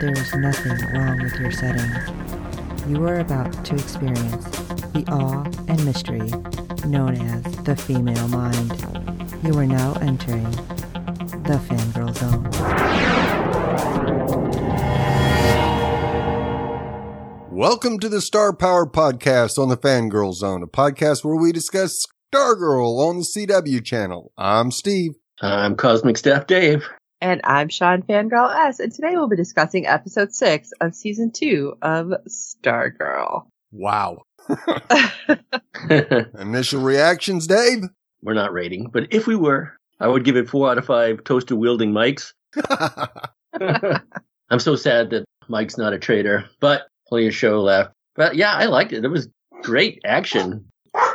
there is nothing wrong with your setting. You are about to experience the awe and mystery known as the female mind. You are now entering the fangirl zone. Welcome to the Star Power Podcast on the Fangirl Zone, a podcast where we discuss Stargirl on the CW channel. I'm Steve. I'm Cosmic Staff Dave. And I'm Sean Fangirl S, and today we'll be discussing episode six of season two of Stargirl. Wow. Initial reactions, Dave? We're not rating, but if we were, I would give it four out of five toaster wielding mics. I'm so sad that Mike's not a traitor, but plenty of show left. But yeah, I liked it. It was great action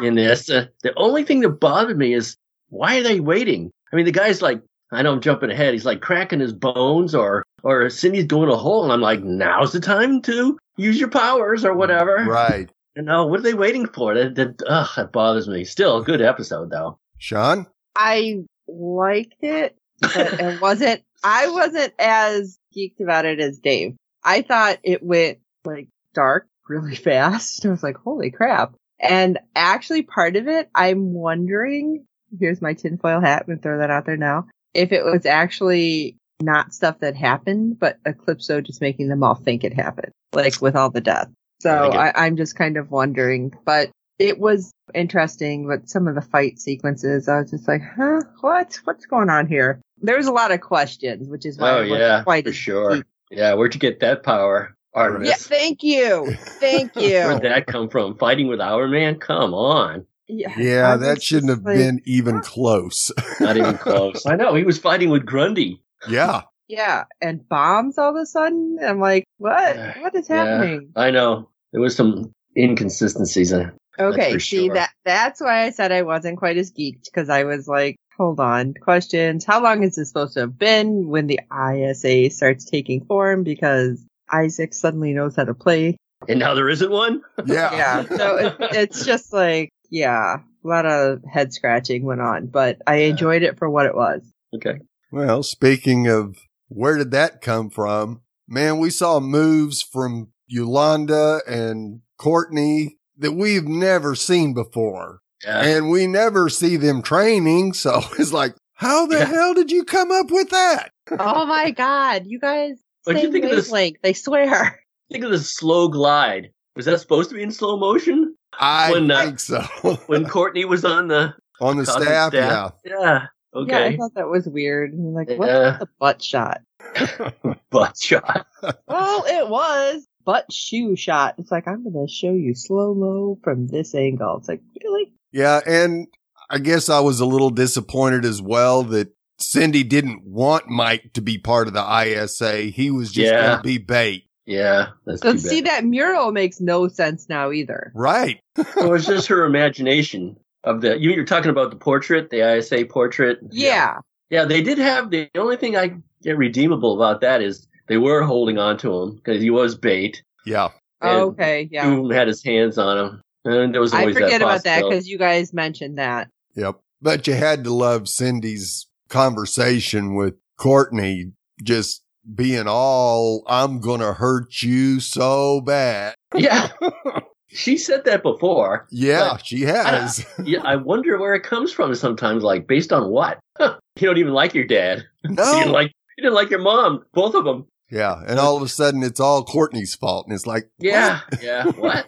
in this. Uh, the only thing that bothered me is why are they waiting? I mean, the guy's like, I know I'm jumping ahead. He's like cracking his bones, or or Cindy's going a hole, and I'm like, now's the time to use your powers or whatever. right. You know, what are they waiting for? That that ugh, that bothers me. Still a good episode though. Sean? I liked it, but it wasn't, I wasn't as geeked about it as Dave. I thought it went like dark really fast. I was like, holy crap. And actually part of it, I'm wondering, here's my tinfoil hat, I'm gonna throw that out there now, if it was actually not stuff that happened, but Eclipso just making them all think it happened, like with all the death. So I I, I'm just kind of wondering, but it was interesting, but some of the fight sequences, I was just like, huh, what? What's going on here? There was a lot of questions, which is why Oh yeah, quite for sure. geeked. Yeah, where'd you get that power, Artemis? Yeah, thank you. Thank you. Where'd that come from? Fighting with Hourman? Come on. Yeah, Yeah, that shouldn't have like, been even close. Not even close. I know, he was fighting with Grundy. yeah. Yeah, and bombs all of a sudden. I'm like, what? Yeah. What is Yeah. happening? I know. There was some inconsistencies. in it. Okay, see sure. that that's why I said I wasn't quite as geeked because I was like, hold on, questions. How long is this supposed to have been when the ISA starts taking form? Because Isaac suddenly knows how to play. And now there isn't one? Yeah. Yeah, so it, it's just like, yeah, a lot of head scratching went on, but I Yeah. enjoyed it for what it was. Okay. Well, speaking of where did that come from? Man, we saw moves from Yolanda and Courtney that we've never seen before. Yeah. And we never see them training. So it's like, how the Yeah. hell did you come up with that? oh my god, you guys, What'd you same think of this- wavelength, they swear. Think of the slow glide. Was that supposed to be in slow motion? I When, uh, think so. When Courtney was on the On the Cosmic staff, staff? Yeah. Yeah, I thought that was weird. I'm like, Yeah. what's the butt shot? Butt shot. Well, it was butt shoe shot. It's like I'm gonna show you slow mo from this angle. It's like really? yeah. And I guess I was a little disappointed as well that Cindy didn't want Mike to be part of the ISA. He was just Yeah. going to be bait. Yeah. That's So too see bad. that mural makes no sense now either. Right. Well, it's just her imagination of the. You, you're talking about the portrait, the ISA portrait. Yeah. Yeah, they did have the only thing I get redeemable about that is they were holding on to him because he was bait. Yeah. And okay. Yeah. Doom had his hands on him, and there was I always forget that about that because you guys mentioned that. Yep. But you had to love Cindy's conversation with Courtney just being all, I'm going to hurt you so bad. Yeah, she said that before. Yeah, she has. Yeah, I wonder where it comes from. Sometimes, like based on what? you don't even like your dad. You no. like you didn't like your mom. Both of them. Yeah. And all of a sudden it's all Courtney's fault. And it's like, Yeah, yeah. What?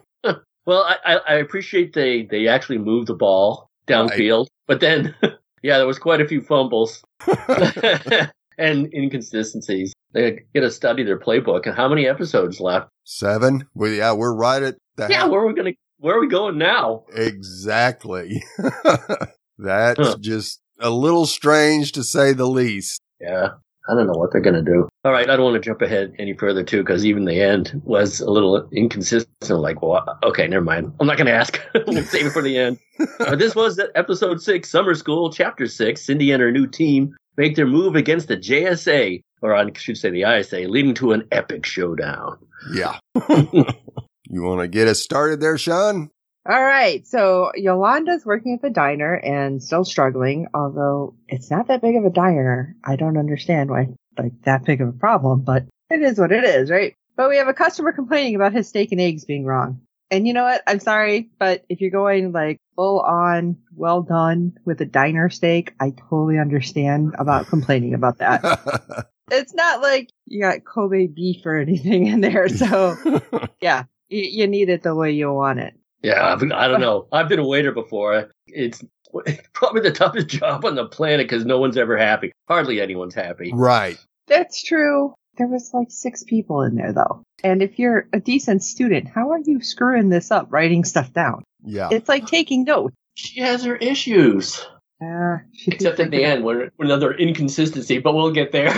well, I, I I appreciate they they actually moved the ball downfield, but then yeah, there was quite a few fumbles and inconsistencies. They got to study their playbook. And how many episodes left? seven. Well, yeah, we're right at that. Yeah, where are we gonna? Where are we going now? Exactly. That's Huh. just a little strange to say the least. Yeah. I don't know what they're going to do. All right, I don't want to jump ahead any further too, because even the end was a little inconsistent. Like, well, okay, never mind. I'm not going to ask. we'll save it for the end. but this was episode six, summer school, chapter six. Cindy and her new team make their move against the JSA, or I should say the ISA, leading to an epic showdown. Yeah. you want to get us started there, Sean? All right. So Yolanda's working at the diner and still struggling, although it's not that big of a diner. I don't understand why like that big of a problem, but it is what it is, right? But we have a customer complaining about his steak and eggs being wrong. And you know what? I'm sorry, but if you're going like full on, well done with a diner steak, I totally understand about complaining about that. it's not like you got Kobe beef or anything in there. So yeah, you, you need it the way you want it. Yeah, I've, I don't know. I've been a waiter before. It's probably the toughest job on the planet because no one's ever happy. Hardly anyone's happy. Right. That's true. There was like six people in there though. And if you're a decent student, how are you screwing this up writing stuff down? Yeah. It's like taking notes. She has her issues. Uh, Except at the end, when another inconsistency, but we'll get there.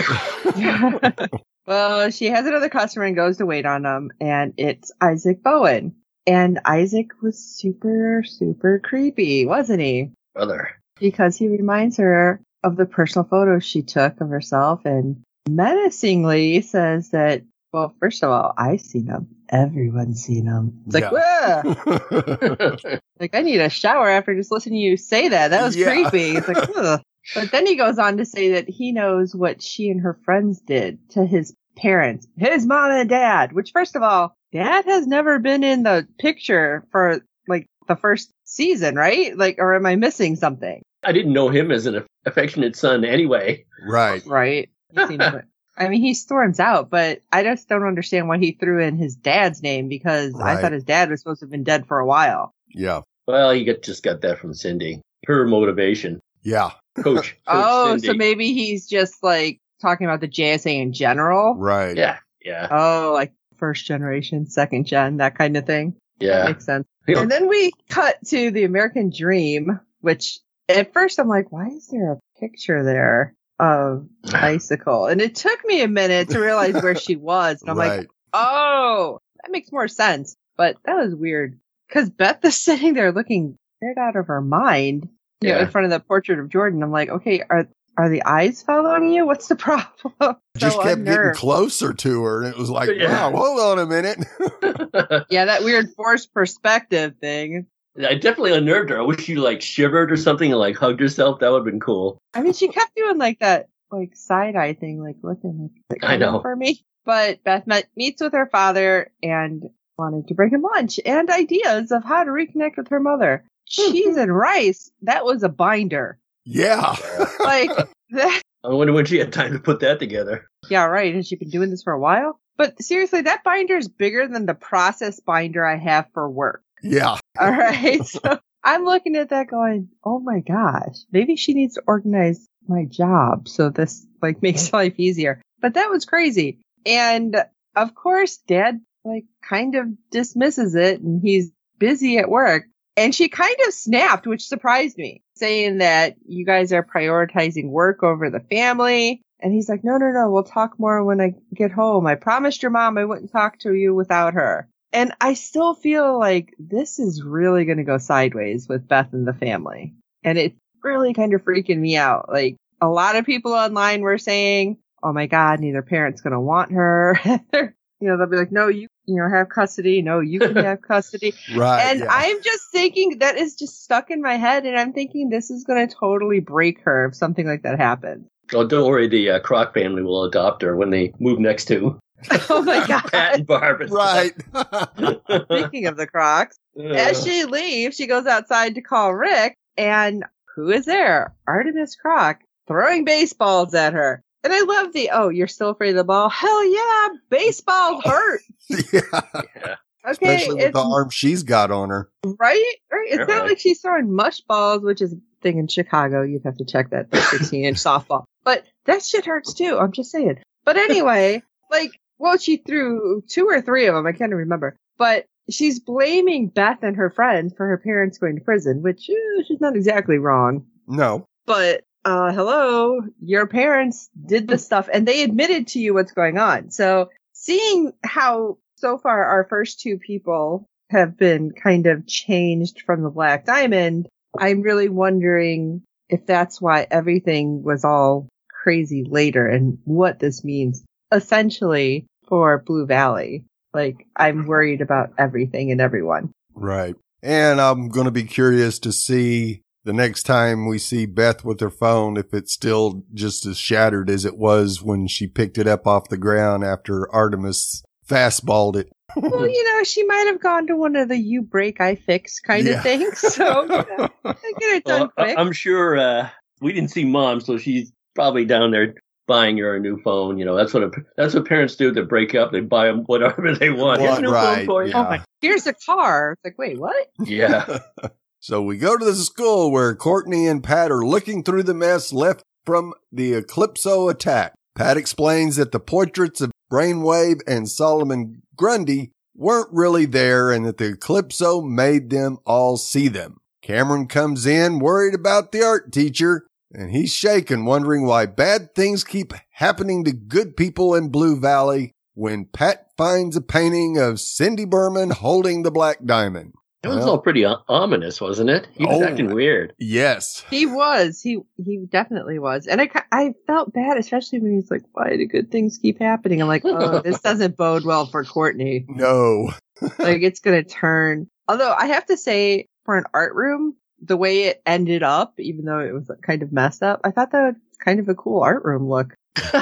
well, she has another customer and goes to wait on them, and it's Isaac Bowin. And Isaac was super, super creepy, wasn't he? Brother. Because he reminds her of the personal photos she took of herself and menacingly says that, well, first of all, I've seen them. Everyone's seen them. It's like, yeah. like, I need a shower after just listening to you say that. That was yeah. creepy. It's like, Ugh. But then he goes on to say that he knows what she and her friends did to his parents, his mom and dad, which first of all, dad has never been in the picture for like the first season, right? Like, or am I missing something? I didn't know him as an affectionate son anyway. Right. Right. I mean, he storms out, but I just don't understand why he threw in his dad's name because right. I thought his dad was supposed to have been dead for a while. Yeah. Well, he got, just got that from Cindy. Her motivation. Yeah. Coach. coach oh, Cindy. so maybe he's just like talking about the JSA in general. Right. Yeah. Yeah. Oh, like first generation, second gen, that kind of thing. Yeah. That makes sense. Yeah. And then we cut to the American Dream, which at first I'm like, why is there a picture there of Icicle? And it took me a minute to realize where she was. And I'm right. like, oh, that makes more sense. But that was weird because Beth is sitting there looking scared out of her mind, you yeah. know, in front of the portrait of Jordan. I'm like, okay, are are the eyes following you? What's the problem? Just kept unnerved. getting closer to her, and it was like, yeah. wow, hold on a minute. yeah, that weird forced perspective thing. I definitely unnerved her. I wish she like shivered or something and like hugged herself. That would have been cool. I mean, she kept doing like that, like side eye thing, like looking like, I know for me. But Beth met, meets with her father and wanted to bring him lunch and ideas of how to reconnect with her mother. Cheese mm-hmm. and rice. That was a binder. Yeah. like that. I wonder when she had time to put that together. Yeah, right. Has she been doing this for a while? But seriously, that binder is bigger than the process binder I have for work. Yeah. All right. So I'm looking at that going, oh my gosh, maybe she needs to organize my job so this like makes life easier. But that was crazy. And of course, dad like kind of dismisses it and he's busy at work. And she kind of snapped, which surprised me, saying that you guys are prioritizing work over the family. And he's like, no, no, no, we'll talk more when I get home. I promised your mom I wouldn't talk to you without her. And I still feel like this is really going to go sideways with Beth and the family. And it's really kind of freaking me out. Like a lot of people online were saying, Oh my God, neither parent's going to want her. you know, they'll be like, no, you, you know, have custody. No, you can have custody. right. And yeah. I'm just thinking that is just stuck in my head. And I'm thinking this is going to totally break her if something like that happens. Oh, don't worry. The uh, Crock family will adopt her when they move next to. oh my God. Pat and Barb. right. Speaking of the Crocks, uh. as she leaves, she goes outside to call Rick. And who is there? Artemis Crock throwing baseballs at her. And I love the, oh, you're still afraid of the ball? Hell yeah, baseball hurt. yeah. yeah. Okay. Especially with the arm she's got on her. Right? Right. It's not like she's throwing mush balls, which is a thing in Chicago. You'd have to check that 16 inch softball. But that shit hurts too. I'm just saying. But anyway, like, well, she threw two or three of them. I can't remember. But she's blaming Beth and her friends for her parents going to prison, which uh, she's not exactly wrong. No. But uh, hello, your parents did this stuff and they admitted to you what's going on. So seeing how so far our first two people have been kind of changed from the Black Diamond, I'm really wondering if that's why everything was all crazy later and what this means essentially for Blue Valley. Like, I'm worried about everything and everyone. Right. And I'm going to be curious to see the next time we see Beth with her phone, if it's still just as shattered as it was when she picked it up off the ground after Artemis fastballed it. well, you know, she might have gone to one of the you break, I fix kind Yeah. of things. So, you know, get it done Well, I- quick. I'm sure uh, we didn't see mom, so she's probably down there buying her a new phone. You know, that's what a, that's what parents do. They break up, they buy them whatever they want. Here's a new right. phone for you. Yeah. Oh my, here's a car. It's like, wait, what? Yeah. So we go to the school where Courtney and Pat are looking through the mess left from the Eclipso attack. Pat explains that the portraits of Brainwave and Solomon Grundy weren't really there and that the Eclipso made them all see them. Cameron comes in worried about the art teacher and he's shaken wondering why bad things keep happening to good people in Blue Valley when Pat finds a painting of Cindy Burman holding the black diamond. It was Well- all pretty o- ominous, wasn't it? He was Oh. acting weird. Yes. He was. He he definitely was. And I I felt bad, especially when he's like, "Why do good things keep happening?" I'm like, "Oh, this doesn't bode well for Courtney. No. Like it's gonna turn." Although I have to say, for an art room, the way it ended up, even though it was kind of messed up, I thought that was kind of a cool art room look.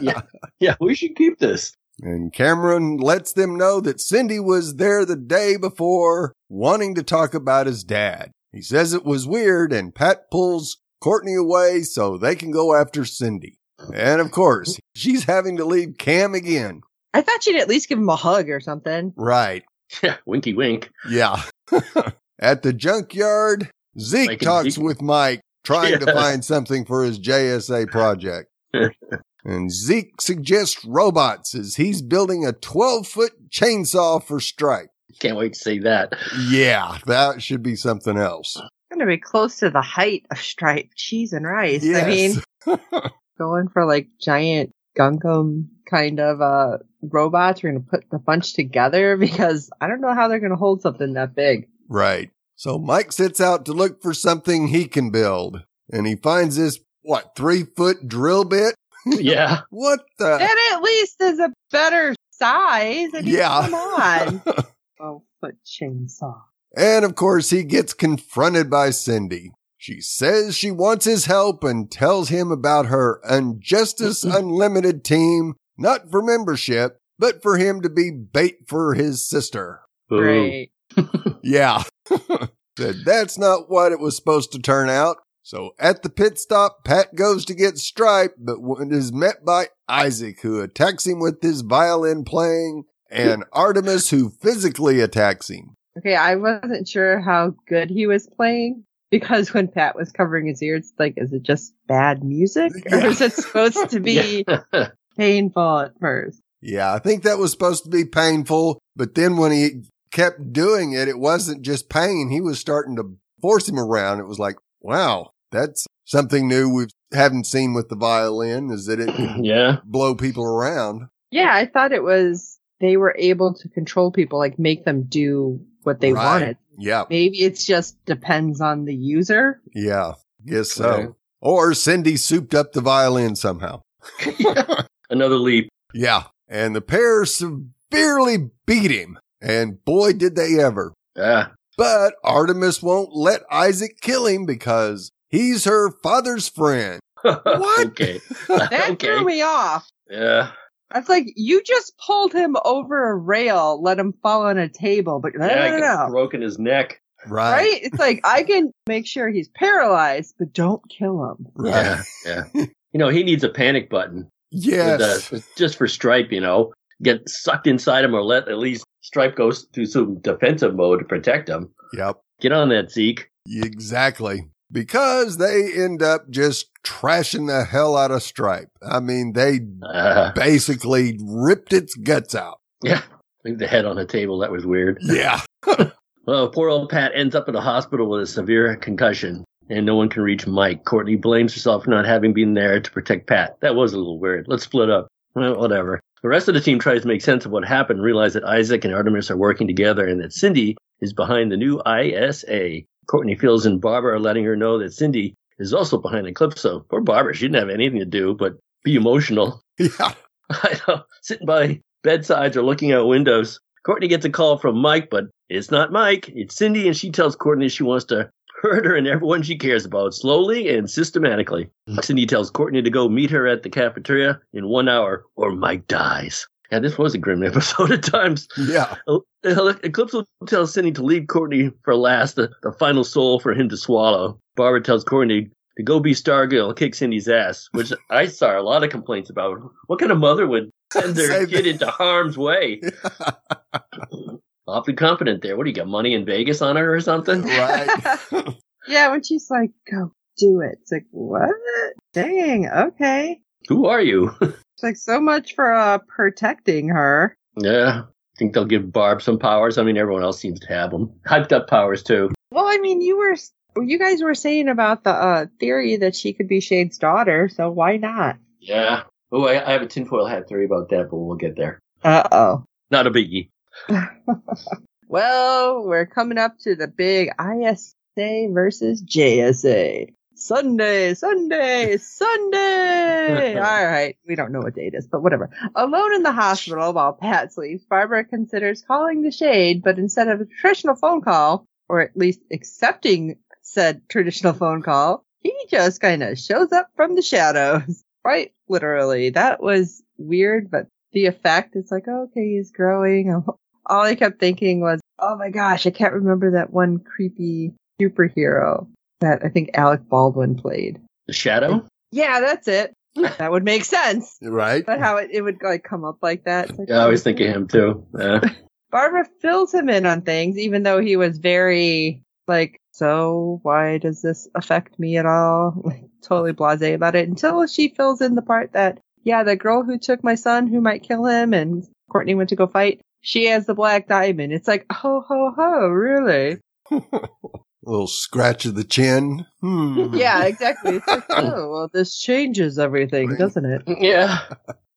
yeah. Yeah, we should keep this. And Cameron lets them know that Cindy was there the day before wanting to talk about his dad. He says it was weird and Pat pulls Courtney away so they can go after Cindy. And of course, she's having to leave Cam again. I thought she'd at least give him a hug or something. Right. Yeah, winky wink. Yeah. At the junkyard, Zeke Mike and talks Zeke. with Mike, trying to find something for his JSA project. and Zeke suggests robots as he's building a 12 foot chainsaw for Stripe. Can't wait to see that. Yeah, that should be something else. Gonna be close to the height of striped cheese and rice. I mean, going for like giant Gundam kind of uh robots. We're gonna put the bunch together because I don't know how they're gonna hold something that big. Right. So Mike sets out to look for something he can build. And he finds this, what, three foot drill bit? Yeah. What the? That at least is a better size. I mean, Yeah. come on. oh, foot chainsaw. And of course, he gets confronted by Cindy. She says she wants his help and tells him about her Injustice Unlimited team, not for membership, but for him to be bait for his sister. Great. Yeah. Said that's not what it was supposed to turn out. So at the pit stop, Pat goes to get Stripe, but is met by Isaac, who attacks him with his violin playing, and Artemis, who physically attacks him. Okay, I wasn't sure how good he was playing because when Pat was covering his ears, like, is it just bad music or Yeah. is it supposed to be painful at first? Yeah, I think that was supposed to be painful, but then when he kept doing it, it wasn't just pain. He was starting to force him around. It was like, wow, that's something new we haven't seen with the violin is that it can yeah. blow people around. Yeah, I thought it was they were able to control people, like make them do what they Right. wanted. Yeah. Maybe it's just depends on the user. Yeah. Guess Okay. so. Or Cindy souped up the violin somehow. Another leap. Yeah. And the pair severely beat him. And boy, did they ever. Yeah. But Artemis won't let Isaac kill him because he's her father's friend. What? okay. That okay. threw me off. Yeah. I was like, you just pulled him over a rail, let him fall on a table, but no, yeah, no, I no, no. broken his neck. Right. Right? It's like I can make sure he's paralyzed, but don't kill him. Right. Yeah. Yeah. you know, he needs a panic button. Yes. With, uh, just for Stripe, you know, get sucked inside him or let at least Stripe goes through some defensive mode to protect him. Yep. Get on that, Zeke. Exactly. Because they end up just trashing the hell out of Stripe. I mean, they Uh, basically ripped its guts out. yeah. Leave the head on the table. That was weird. Yeah. Well, poor old Pat ends up in the hospital with a severe concussion. and no one can reach Mike. Courtney blames herself for not having been there to protect Pat. That was a little weird. Let's split up. Well, whatever. The rest of the team tries to make sense of what happened, realize that Isaac and Artemis are working together, and that Cindy is behind the new ISA. Courtney feels and Barbara are letting her know that Cindy is also behind Eclipso. Poor Barbara, she didn't have anything to do but be emotional. Yeah. I know, sitting by bedsides or looking out windows. Courtney gets a call from Mike, but it's not Mike. It's Cindy, and she tells Courtney she wants to hurt her and everyone she cares about slowly and systematically. Hmm. Cindy tells Courtney to go meet her at the cafeteria in one hour, or Mike dies. Yeah, this was a grim episode at times. Yeah. Oh, Eclipse will tell Cindy to leave Courtney for last, the, the final soul for him to swallow. Barbara tells Courtney to go be Stargirl, kick Cindy's ass, which I saw a lot of complaints about. What kind of mother would send their kid into harm's way? Awfully confident there. What do you got? Money in Vegas on her or something? right. yeah, when she's like, go do it. It's like, what? Dang, okay. Who are you? It's like so much for uh protecting her. yeah. I think they'll give Barb some powers? I mean, everyone else seems to have them. Hyped up powers too. Well, I mean, you were you guys were saying about the uh theory that she could be Shade's daughter, so why not? Yeah. Oh, I, I have a tinfoil hat theory about that, but we'll get there. Uh oh. Not a biggie. Well, we're coming up to the big ISA versus JSA. Sunday, Sunday, Sunday. All right. We don't know what day it is, but whatever. Alone in the hospital while Pat sleeps, Barbara considers calling the shade, but instead of a traditional phone call, or at least accepting said traditional phone call, he just kind of shows up from the shadows. Right? Literally. That was weird, but the effect is like, oh, okay, he's growing. All I kept thinking was, oh my gosh, I can't remember that one creepy superhero that I think Alec Baldwin played. The shadow? Yeah, that's it. That would make sense. right. But how it, it would like come up like that. Like, Yeah, I always oh, think of him too. Yeah. Barbara fills him in on things, even though he was very like, so why does this affect me at all? Like totally blasé about it until she fills in the part that, yeah, the girl who took my son who might kill him and Courtney went to go fight, she has the black diamond. It's like, ho ho ho, really? little scratch of the chin. Hmm. Yeah, exactly. It's like, oh, well, this changes everything, doesn't it? yeah.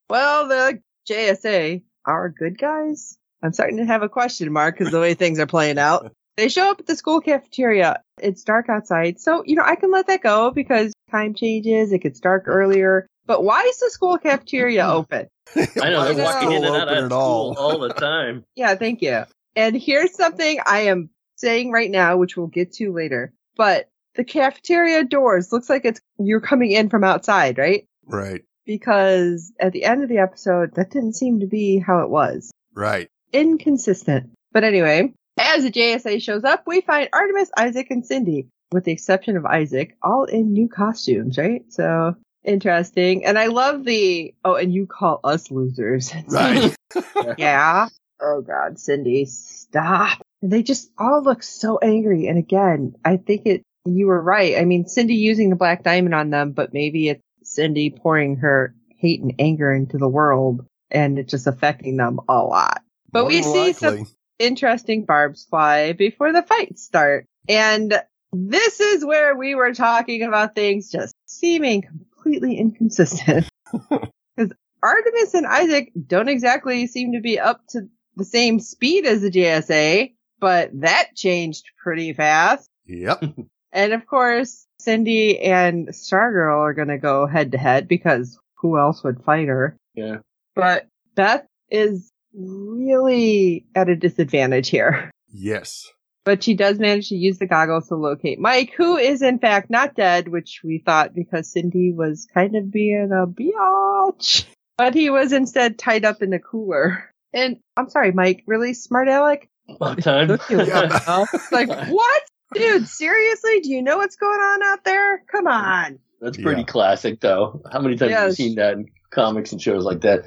Well, the JSA are good guys. I'm starting to have a question mark because the way things are playing out. They show up at the school cafeteria. It's dark outside. So, you know, I can let that go because time changes. It gets dark earlier. But why is the school cafeteria open? I know they're walking in and out of open that at school all the time. Yeah, thank you. And here's something I am saying right now, which we'll get to later. But the cafeteria doors looks like it's you're coming in from outside, right? Right. Because at the end of the episode, that didn't seem to be how it was. Right. inconsistent. But anyway, as the JSA shows up, we find Artemis, Isaac, and Cindy, with the exception of Isaac, all in new costumes, right? So interesting. And I love the, oh, and you call us losers. Right. yeah. Oh God, Cindy, stop. And they just all look so angry. And again, I think it, you were right. I mean, Cindy using the black diamond on them, but maybe it's Cindy pouring her hate and anger into the world and it's just affecting them a lot. But More we than see some interesting barbs fly before the fights start. And this is where we were talking about things just seeming completely inconsistent. Because Artemis and Isaac don't exactly seem to be up to the same speed as the JSA, but that changed pretty fast. Yep. And of course, Cindy and Stargirl are going to go head to head because who else would fight her? Yeah. But Beth is really at a disadvantage here. Yes. But she does manage to use the goggles to locate Mike, who is in fact not dead, which we thought because Cindy was kind of being a biatch. But he was instead tied up in the cooler. And I'm sorry, Mike, really smart Alec? About time. Yeah. Like, what? Dude, seriously? Do you know what's going on out there? Come on. That's pretty Yeah. classic, though. How many times have you Yes. seen that in comics and shows like that?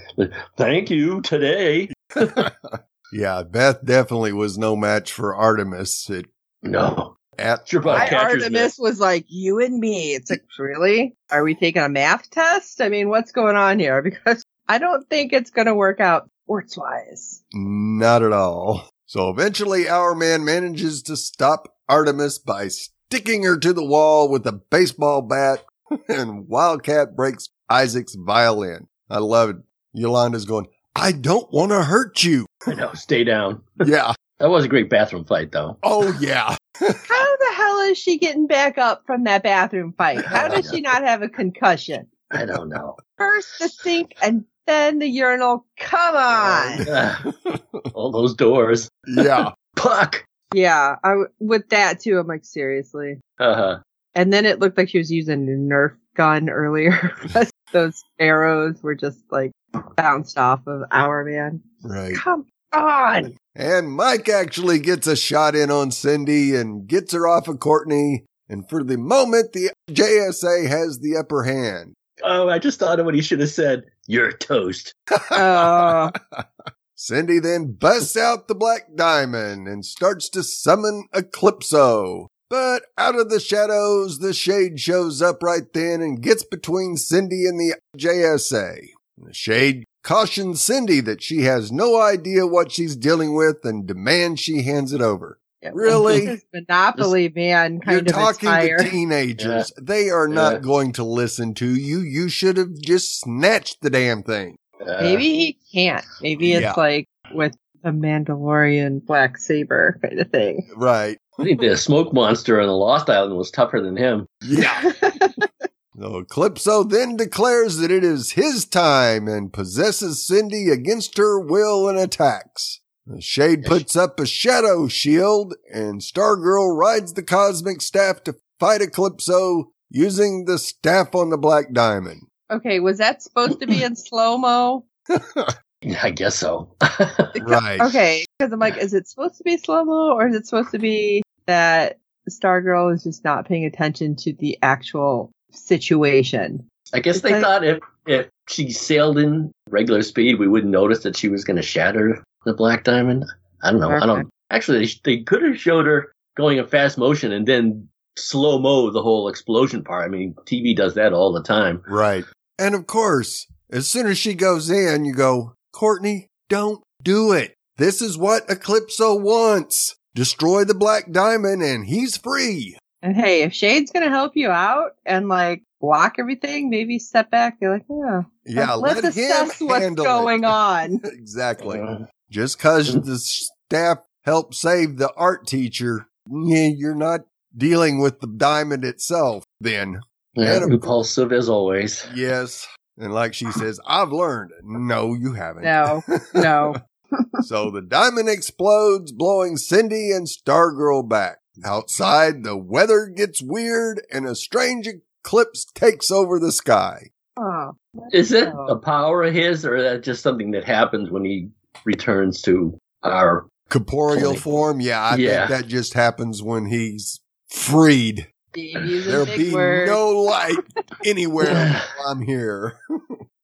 Thank you today. Yeah. Beth definitely was no match for Artemis at, No. at Sure, but My catcher's Artemis was like, you and me. It's like, really? Are we taking a math test? I mean, what's going on here? Because I don't think it's going to work out sports wise. Not at all. So eventually Hourman manages to stop Artemis by sticking her to the wall with a baseball bat, and Wildcat breaks Isaac's violin. I love it. Yolanda's going, I don't want to hurt you. I know. Stay down. Yeah. That was a great bathroom fight, though. Oh, yeah. How the hell is she getting back up from that bathroom fight? How does she not have a concussion? I don't know. First the sink and then the urinal. Come on. All those doors. Yeah. Puck. Yeah, I w- with that too. I'm like seriously. Uh-huh. And then it looked like she was using a Nerf gun earlier. Those arrows were just like bounced off of Hourman. Right. Come on. And Mike actually gets a shot in on Cindy and gets her off of Courtney. And for the moment, the JSA has the upper hand. Oh, I just thought of what he should have said. You're toast. Uh, Cindy then busts out the black diamond and starts to summon Eclipso. But out of the shadows, the shade shows up right then and gets between Cindy and the JSA. The shade cautions Cindy that she has no idea what she's dealing with and demands she hands it over. yeah, Really? this is Monopoly man kind You're of talking inspired. to teenagers. They are not Yeah. going to listen to you. You should have just snatched the damn thing. Uh, Maybe he can't. Maybe it's Yeah. like with the Mandalorian Black Saber kind of thing. Right. I think the smoke monster on the Lost Island was tougher than him. Yeah. So Eclipso then declares that it is his time and possesses Cindy against her will and attacks. The Shade puts up a shadow shield and Stargirl rides the cosmic staff to fight Eclipso using the staff on the black diamond. Okay, was that supposed to be in slow mo? I guess so. Right. Okay, because I'm like, is it supposed to be slow mo or is it supposed to be that Stargirl is just not paying attention to the actual situation? I guess It's they thought if if she sailed in regular speed, we wouldn't notice that she was going to shatter the black diamond. I don't know. I don't. Actually, they, they could have showed her going in fast motion and then slow mo the whole explosion part. I mean, TV does that all the time. Right. And of course, as soon as she goes in, you go, Courtney, don't do it. This is what Eclipso wants. Destroy the black diamond and he's free. And hey, if Shade's gonna help you out and like block everything, maybe step back. You're like, oh, Yeah, let's let him assess what's handle going it. on. exactly. Uh, Just cause the staff helped save the art teacher, yeah, you're not dealing with the diamond itself then. yeah, Adam- impulsive as always. Yes. And like she says, I've learned. No, you haven't. No, no. So the diamond explodes, blowing Cindy and Stargirl back. Outside, the weather gets weird and a strange eclipse takes over the sky. Oh, Is it a power of his, or is that just something that happens when he returns to our? Corporeal Funny. form, yeah, I Yeah. think that just happens when he's freed. There'll be words. no light anywhere while I'm here.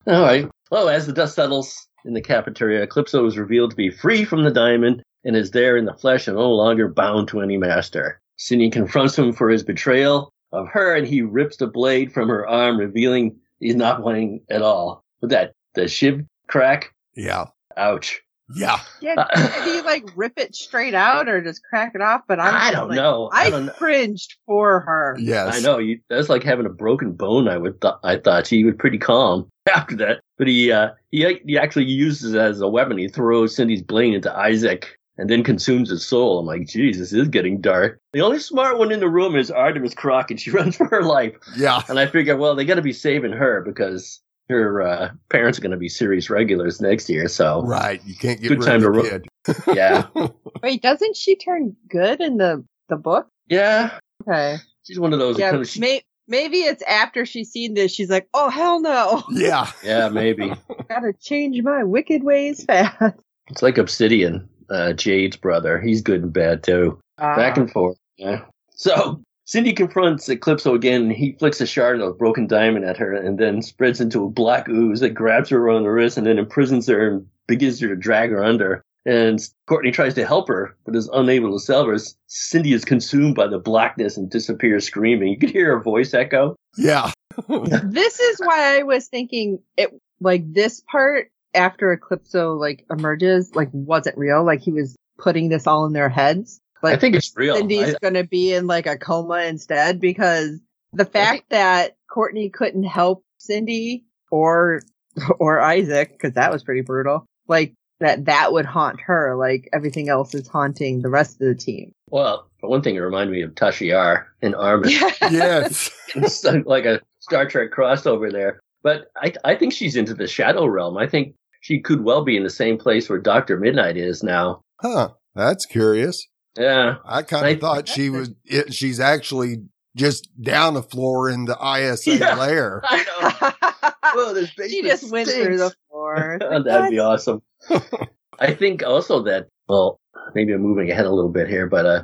All right. Well, as the dust settles in the cafeteria, Eclipso is revealed to be free from the diamond and is there in the flesh and no longer bound to any master. Cindy confronts him for his betrayal of her, and he rips the blade from her arm, revealing he's not playing at all. With that, the shiv crack. Yeah. Ouch. Yeah. Yeah, did he like rip it straight out or just crack it off? But I'm I don't like- know. I I, don't know. cringed for her. Yes. I know you, that's like having a broken bone. I would, th- I thought she was pretty calm after that, but he, uh, he, he actually uses it as a weapon. He throws Cindy's blade into Isaac and then consumes his soul. I'm like, geez, this is getting dark. The only smart one in the room is Artemis Crock, and she runs for her life. Yeah. And I figure, well, they got to be saving her because her uh, parents are going to be series regulars next year. So, Right. You can't get Good rid time of to the ro- yeah, Wait, doesn't she turn good in the the book? yeah, Okay. she's one of those. Yeah, kinda- she- may, maybe it's after she's seen this. She's like, oh hell no, yeah. yeah, maybe. gotta change my wicked ways fast. It's like Obsidian, uh, Jade's brother. He's good and bad too. Back Ah. and forth. Yeah. So Cindy confronts Eclipso again, and he flicks a shard of broken diamond at her, and then spreads into a black ooze that grabs her around the wrist and then imprisons her and begins to drag her under. And Courtney tries to help her, but is unable to save her. Cindy is consumed by the blackness and disappears screaming. You could hear her voice echo. Yeah. this is why I was thinking it like this part after Eclipso like emerges like wasn't real. Like he was putting this all in their heads. I think it's real. Cindy's I- going to be in like a coma instead because the fact that Courtney couldn't help Cindy or or Isaac because that was pretty brutal. Like that that would haunt her. Like everything else is haunting the rest of the team. well, for one thing, it reminded me of Tasha Yar in Armus. Yes. It's like a Star Trek crossover there. But I, I think she's into the shadow realm. I think she could well be in the same place where Doctor Midnight is now. Huh. That's curious. Yeah, I kind of thought she was, it, she's actually just down the floor in the ISA Yeah. layer. I know. Oh, this she basement just went through the floor. That'd be awesome. I think also that well, maybe I'm moving ahead a little bit here, but uh,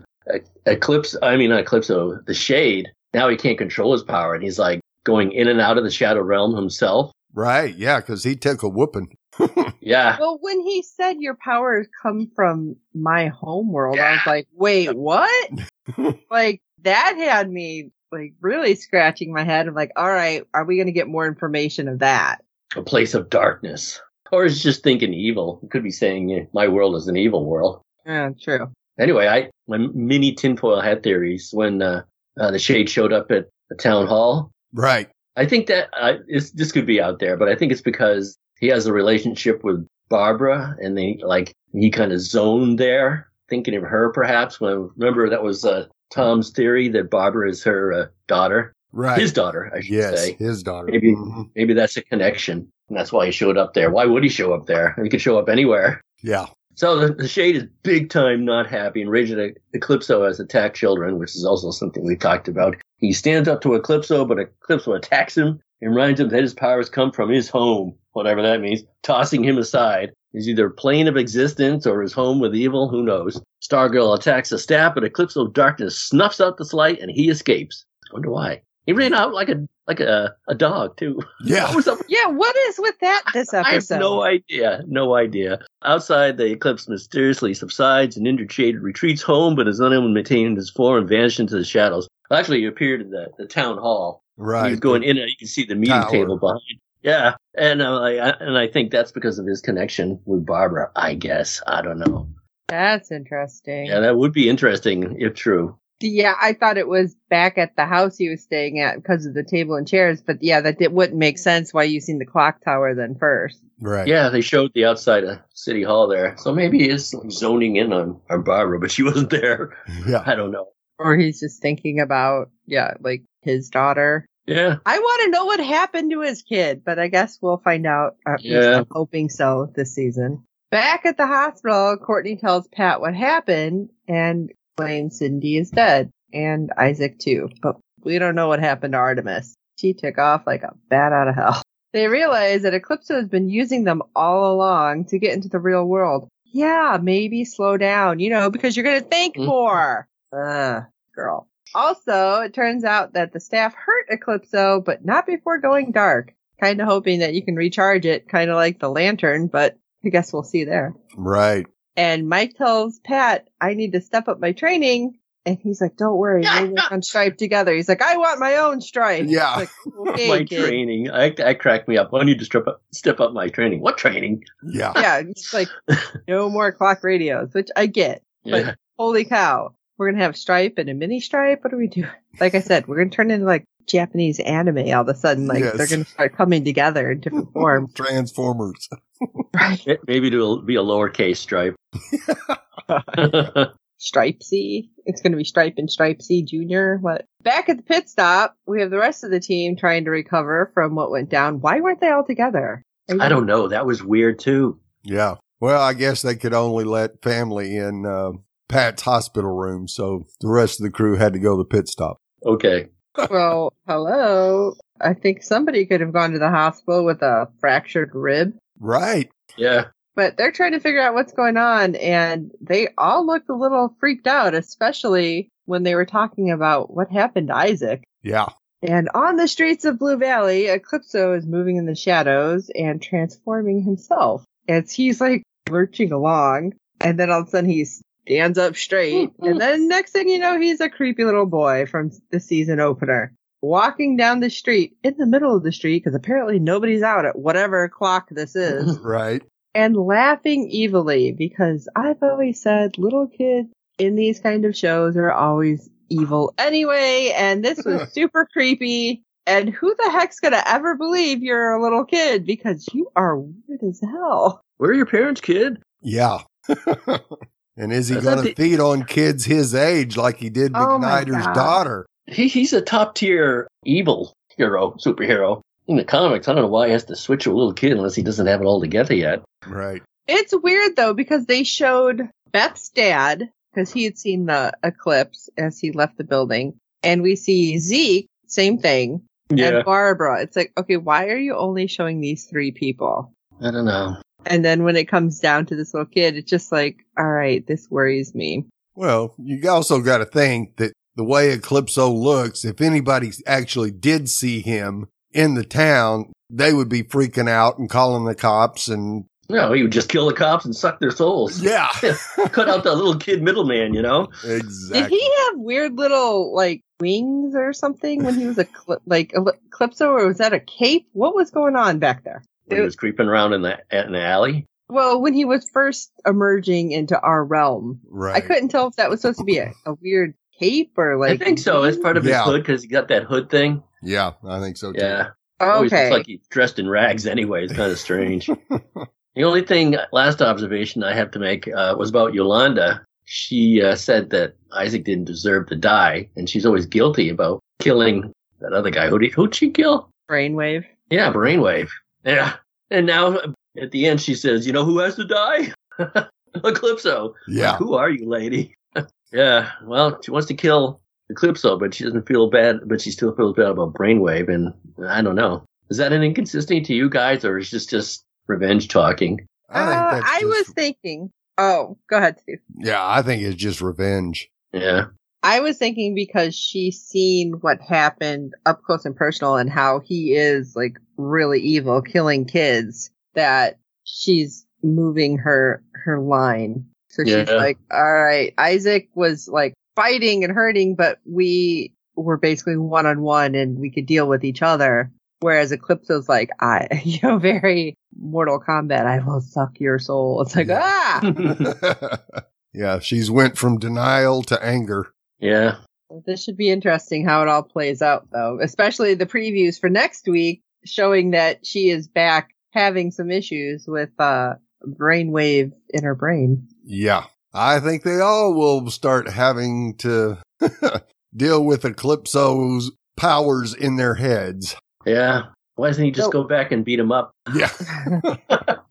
Eclipse. I mean, not Eclipse. So the Shade. Now he can't control his power, and he's like going in and out of the Shadow Realm himself. Right. Yeah. Cause he took a whooping. Yeah, Well, when he said your powers come from my home world, I was like, wait, what? like that had me like really scratching my head. I'm like, all right, are we going to get more information of that? a place of darkness, or is just thinking evil. He could be saying eh, my world is an evil world. Yeah, true. Anyway, I my mini tinfoil hat theories when uh, uh, the Shade showed up at the town hall. right. I think that uh, it's, this could be out there, but I think it's because he has a relationship with Barbara, and they like he kind of zoned there, thinking of her perhaps. When remember that was uh, Tom's theory that Barbara is her uh, daughter, Right. his daughter, I should yes. say. His daughter. Maybe Mhm. maybe that's a connection, and that's why he showed up there. Why would he show up there? He could show up anywhere. Yeah. So the, the Shade is big time not happy, and Raging Eclipso has attacked children, which is also something we talked about. He stands up to Eclipso, but Eclipso attacks him and reminds him that his powers come from his home, whatever that means, tossing him aside. He's either plane of existence or his home with evil, who knows. Stargirl attacks the staff, but Eclipso darkness snuffs out this light and he escapes. I Wonder why. He ran out like a like a, a dog too. Yeah. What was up Yeah, what is with that this I have episode? no idea. No idea. Outside, the eclipse mysteriously subsides and Injured Shade retreats home, but is unable to maintain his form and vanishes into the shadows. Actually, he appeared in the, the town hall. Right. He was going in, and you can see the meeting Tower. table behind. Yeah, and uh, I, and I think that's because of his connection with Barbara. I guess I don't know. That's interesting. Yeah, that would be interesting if true. Yeah, I thought it was back at the house he was staying at because of the table and chairs, but yeah, that it wouldn't make sense why using the clock tower then first. Right. Yeah, they showed the outside of City Hall there, so maybe he is like, zoning in on, on Barbara, but she wasn't there. Yeah. I don't know. Or he's just thinking about, yeah, like his daughter. Yeah, I want to know what happened to his kid, but I guess we'll find out. Or at least Yeah. I'm hoping so this season. Back at the hospital, Courtney tells Pat what happened and claims Cindy is dead and Isaac too. But we don't know what happened to Artemis. She took off like a bat out of hell. They realize that Eclipso has been using them all along to get into the real world. Yeah, maybe slow down, you know, because you're going to think Mhm. more. Ugh, girl. Also, it turns out that the staff hurt Eclipso, but not before going dark. Kind of hoping that you can recharge it, kind of like the lantern, but I guess we'll see there. Right. And Mike tells Pat, I need to step up my training. And he's like, don't worry, we'll work on Stripe together. He's like, I want my own Stripe. Yeah. Like, okay, my kid. training. I, that cracked me up. I need to step up, step up my training. What training? Yeah. Yeah, it's like, no more clock radios, which I get. Yeah. Holy cow. We're going to have Stripe and a mini Stripe. What do we do? Like I said, we're going to turn into like Japanese anime all of a sudden. Like Yes. they're going to start coming together in different forms. Transformers. right. Maybe it'll be a lowercase stripe. Stripesy. It's going to be Stripe and Stripesy Junior. What? Back at the pit stop, we have the rest of the team trying to recover from what went down. Why weren't they all together? I don't know. That was weird too. Yeah. Well, I guess they could only let family in uh, Pat's hospital room, so the rest of the crew had to go to the pit stop. Okay. Well, hello. I think somebody could have gone to the hospital with a fractured rib. Right. Yeah. but they're trying to figure out what's going on and they all looked a little freaked out especially when they were talking about what happened to isaac Yeah. and on the streets of blue valley eclipso is moving in the shadows and transforming himself as he's like lurching along and then all of a sudden he stands up straight and mm-hmm. then next thing you know he's a creepy little boy from the season opener walking down the street in the middle of the street because apparently nobody's out at whatever clock this is Right. and laughing evilly because I've always said little kids in these kind of shows are always evil anyway, and this was super creepy. And who the heck's gonna ever believe you're a little kid because you are weird as hell. Where are your parents, kid? Yeah. and is he going to feed on kids his age like he did Oh my McNider's God. daughter? He, he's a top tier evil hero, superhero. In the comics, I don't know why he has to switch a little kid unless he doesn't have it all together yet. Right. It's weird though because they showed Beth's dad because he had seen the eclipse as he left the building, and we see Zeke, same thing, and Barbara. It's like, okay, why are you only showing these three people? I don't know. And then when it comes down to this little kid, it's just like, all right, this worries me. Well, you also got to think that the way Eclipso looks, if anybody actually did see him in the town, they would be freaking out and calling the cops and No, he would just kill the cops and suck their souls. yeah, Cut out the little kid middleman, you know? exactly. Did he have weird little like wings or something when he was a cl- like a Eclipso, or was that a cape? What was going on back there? When he was creeping around in the in the alley. Well, when he was first emerging into our realm, right. I couldn't tell if that was supposed to be a, a weird cape or like. I think so. It's part of his hood because he got that hood thing. Yeah, I think so too. Yeah. Always Okay. looks like he's dressed in rags anyway. It's kind of strange. the only thing, last observation I have to make uh, was about Yolanda. She uh, said that Isaac didn't deserve to die, and she's always guilty about killing that other guy. Who'd, he, who'd she kill? brainwave. Yeah, Brainwave. Yeah. And now at the end, she says, You know who has to die? Eclipso. Yeah. Who are you, lady? yeah. Well, she wants to kill Eclipso, but she doesn't feel bad, but she still feels bad about Brainwave. And I don't know. Is that an inconsistency to you guys, or is this just revenge talking? I think Uh, that's I just- was thinking. Oh, go ahead, Steve. Yeah, I think it's just revenge. Yeah. I was thinking because she's seen what happened up close and personal and how he is like really evil, killing kids, that she's moving her her line. So she's like, all right, Isaac was like fighting and hurting, but we were basically one on one and we could deal with each other. Whereas Eclipso's like, I, you know, very Mortal Kombat, I will suck your soul. It's like, Yeah. ah! yeah, she's went from denial to anger. yeah. This should be interesting how it all plays out, though, especially the previews for next week showing that she is back having some issues with uh, brainwave in her brain. Yeah. I think they all will start having to deal with Eclipso's powers in their heads. Yeah. Why doesn't he just So- go back and beat him up? Yeah.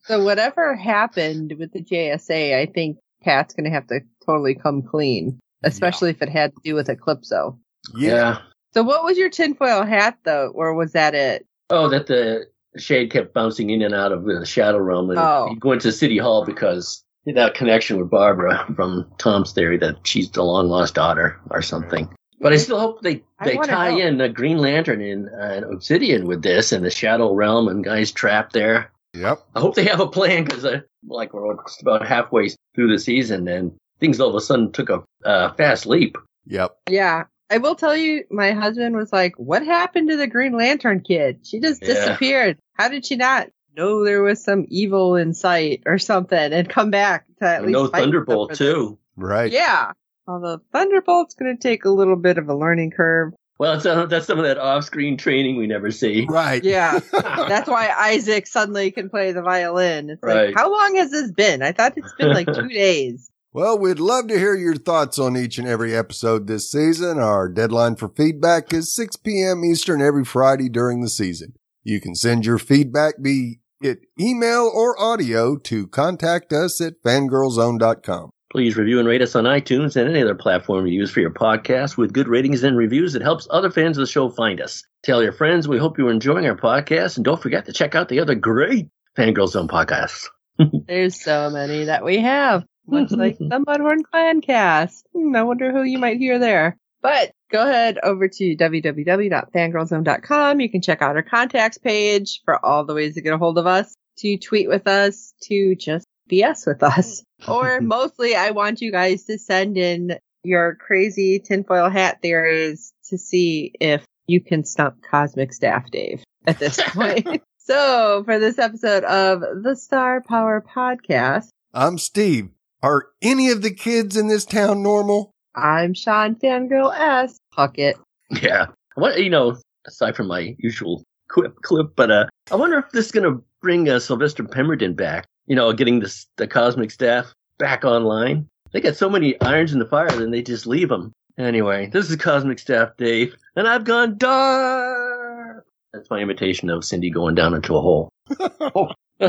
So whatever happened with the JSA, I think Pat's going to have to totally come clean, especially if it had to do with Eclipso. Yeah. So what was your tinfoil hat, though, or was that it? Oh, that the shade kept bouncing in and out of the shadow realm, and Oh. he went to City Hall because that connection with Barbara from Tom's theory that she's the long lost daughter or something. But I still hope they they tie know. in a Green Lantern and uh, Obsidian with this and the Shadow Realm and guys trapped there. Yep. I hope they have a plan because uh, like we're just about halfway through the season and things all of a sudden took a uh, fast leap. Yep. Yeah. I will tell you, my husband was like, what happened to the Green Lantern kid? She just Yeah. disappeared. How did she not know there was some evil in sight or something and come back to at least no fight with them Thunderbolt too. Right. Yeah. Although Thunderbolt's going to take a little bit of a learning curve. Well, it's, uh, that's some of that off-screen training we never see. Right. Yeah. That's why Isaac suddenly can play the violin. It's Right. like, how long has this been? I thought it's been like two days. Well, we'd love to hear your thoughts on each and every episode this season. Our deadline for feedback is 6 p.m. Eastern every Friday during the season. You can send your feedback, be it email or audio, to contact us at fangirlzone.com. Please review and rate us on iTunes and any other platform you use for your podcast. With good ratings and reviews, it helps other fans of the show find us. Tell your friends we hope you're enjoying our podcast, and don't forget to check out the other great Fangirl Zone podcasts. There's so many that we have, much like the Mudhorn Clan cast. Hmm, I wonder who you might hear there. But go ahead over to www.fangirlzone.com. You can check out our contacts page for all the ways to get a hold of us, to tweet with us, to just BS with us. Or mostly, I want you guys to send in your crazy tinfoil hat theories to see if you can stump Cosmic Staff Dave at this point. so, for this episode of the Star Power Podcast, I'm Steve. Are any of the kids in this town normal? I'm Sean Fangirl S. Puckett. Yeah. What you know, aside from my usual quip clip, but uh, I wonder if this is gonna bring uh, Sylvester Pemberton back. You know, getting this the cosmic staff back online. They got so many irons in the fire, then they just leave them. Anyway, this is Cosmic Staff Dave, and I've gone dark. That's my imitation of Cindy going down into a hole.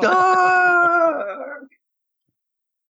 dark.